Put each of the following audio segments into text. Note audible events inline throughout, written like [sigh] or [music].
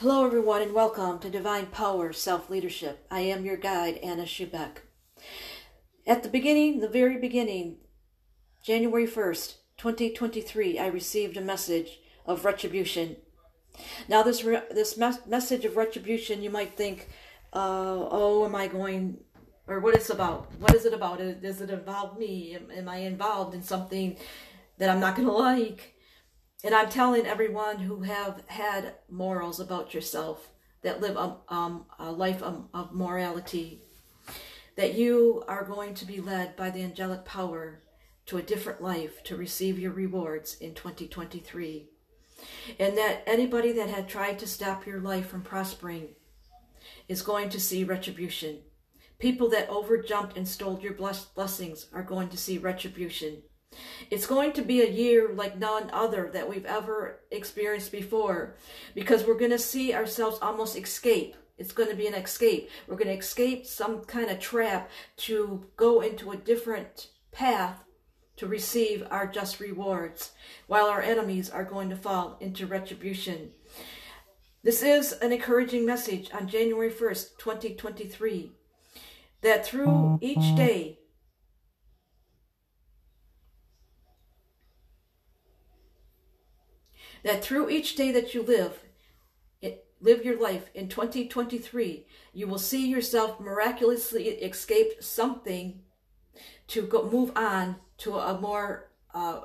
Hello, everyone, and welcome to Divine Power Self Leadership. I am your guide, Anna Schubeck. At the beginning, the very beginning, January 1st, 2023, I received a message of retribution. Now, this re- this mes- message of retribution, you might think, uh, "Oh, am I going?" Or what is about? What is it about? Does it involve me? Am, am I involved in something that I'm not going to like? And I'm telling everyone who have had morals about yourself, that live a, um, a life of, of morality, that you are going to be led by the angelic power to a different life to receive your rewards in 2023. And that anybody that had tried to stop your life from prospering is going to see retribution. People that overjumped and stole your blessings are going to see retribution. It's going to be a year like none other that we've ever experienced before because we're going to see ourselves almost escape. It's going to be an escape. We're going to escape some kind of trap to go into a different path to receive our just rewards, while our enemies are going to fall into retribution. This is an encouraging message on January 1st, 2023, that through each day that through each day that you live, live your life in 2023, you will see yourself miraculously escape something to go move on to a more uh,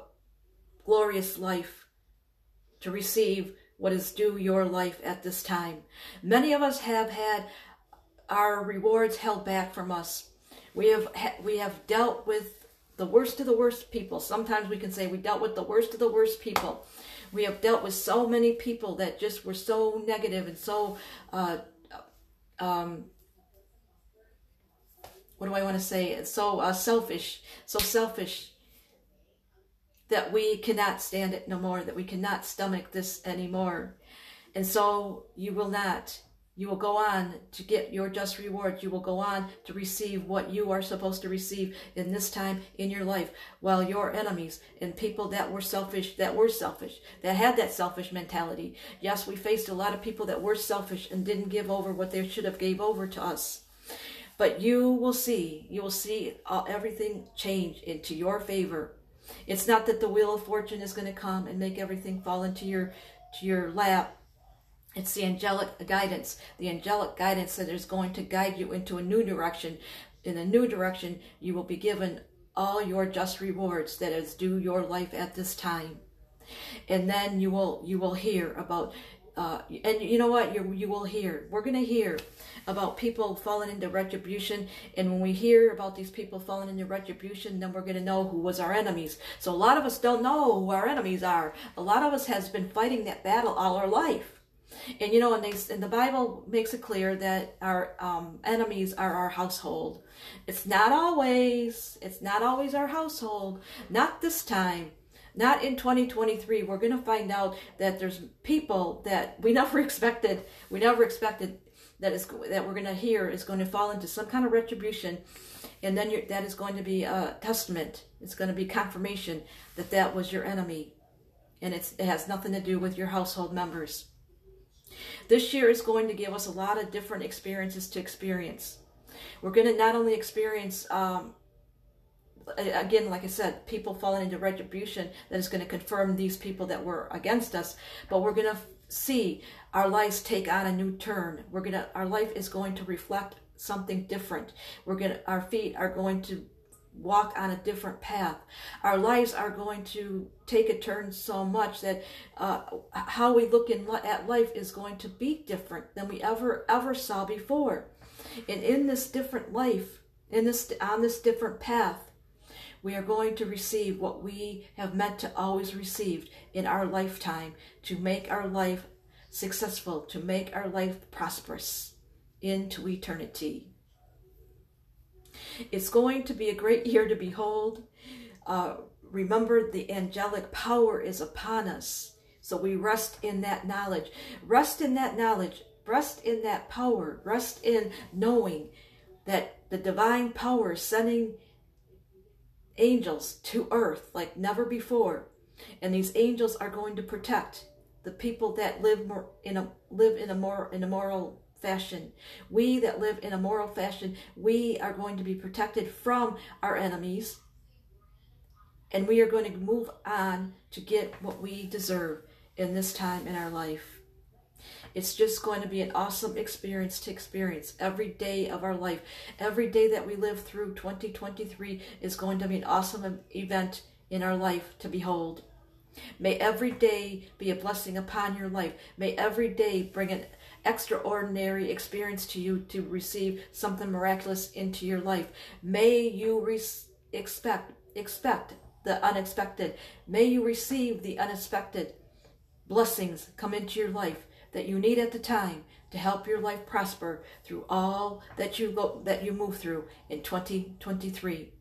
glorious life, to receive what is due your life at this time. Many of us have had our rewards held back from us. We have we have dealt with the worst of the worst people. Sometimes we can say we dealt with the worst of the worst people. We have dealt with so many people that just were so negative and so, uh, um, what do I want to say? So uh, selfish, so selfish that we cannot stand it no more, that we cannot stomach this anymore. And so you will not you will go on to get your just reward. You will go on to receive what you are supposed to receive in this time in your life. While your enemies and people that were selfish, that were selfish, that had that selfish mentality. Yes, we faced a lot of people that were selfish and didn't give over what they should have gave over to us. But you will see, you will see everything change into your favor. It's not that the wheel of fortune is going to come and make everything fall into your to your lap it's the angelic guidance, the angelic guidance that is going to guide you into a new direction. In a new direction, you will be given all your just rewards that is due your life at this time. And then you will you will hear about uh, and you know what? You you will hear we're going to hear about people falling into retribution. And when we hear about these people falling into retribution then we're going to know who was our enemies. So a lot of us don't know who our enemies are. A lot of us has been fighting that battle all our life and you know, and, they, and the Bible makes it clear that our um, enemies are our household. It's not always. It's not always our household. Not this time. Not in 2023. We're going to find out that there's people that we never [laughs] expected. We never expected that is that we're going to hear is going to fall into some kind of retribution, and then that is going to be a testament. It's going to be confirmation that that was your enemy, and it has nothing to do with your household members. This year is going to give us a lot of different experiences to experience. We're going to not only experience, um, again, like I said, people falling into retribution that is going to confirm these people that were against us, but we're going to see our lives take on a new turn. We're going to, our life is going to reflect something different. We're going to, our feet are going to walk on a different path. Our lives are going to take a turn so much that uh, how we look in, at life is going to be different than we ever ever saw before. And in this different life, in this on this different path, we are going to receive what we have meant to always receive in our lifetime to make our life successful, to make our life prosperous into eternity. It's going to be a great year to behold. Uh, remember, the angelic power is upon us. So we rest in that knowledge. Rest in that knowledge. Rest in that power. Rest in knowing that the divine power is sending angels to earth like never before. And these angels are going to protect the people that live more in a live in a more in a moral fashion. We that live in a moral fashion, we are going to be protected from our enemies. And we are going to move on to get what we deserve in this time in our life. It's just going to be an awesome experience to experience every day of our life. Every day that we live through 2023 is going to be an awesome event in our life to behold. May every day be a blessing upon your life. May every day bring an extraordinary experience to you to receive something miraculous into your life. May you re- expect expect the unexpected. May you receive the unexpected blessings come into your life that you need at the time to help your life prosper through all that you go that you move through in 2023.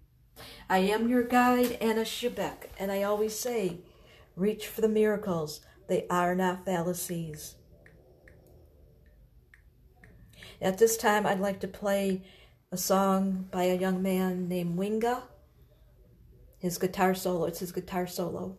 I am your guide, Anna Shebeck, and I always say, reach for the miracles. They are not fallacies. At this time, I'd like to play a song by a young man named Winga. His guitar solo, it's his guitar solo.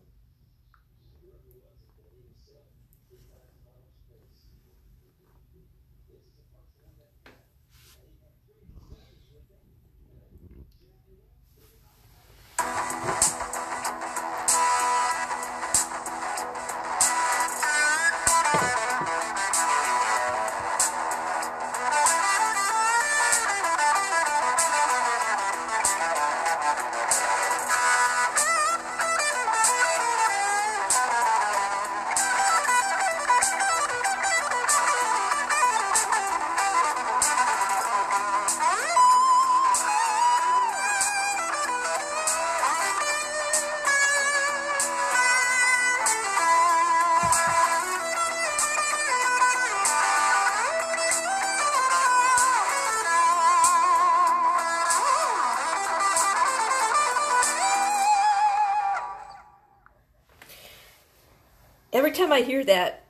Every time I hear that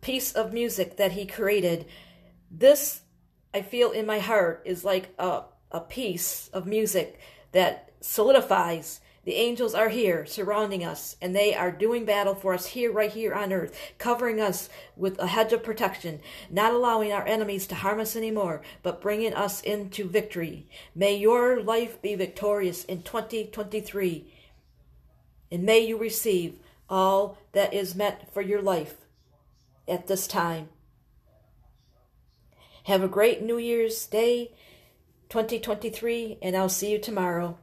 piece of music that he created, this I feel in my heart is like a, a piece of music that solidifies the angels are here surrounding us, and they are doing battle for us here, right here on earth, covering us with a hedge of protection, not allowing our enemies to harm us anymore, but bringing us into victory. May your life be victorious in 2023, and may you receive all that is meant for your life at this time. Have a great New Year's Day 2023, and I'll see you tomorrow.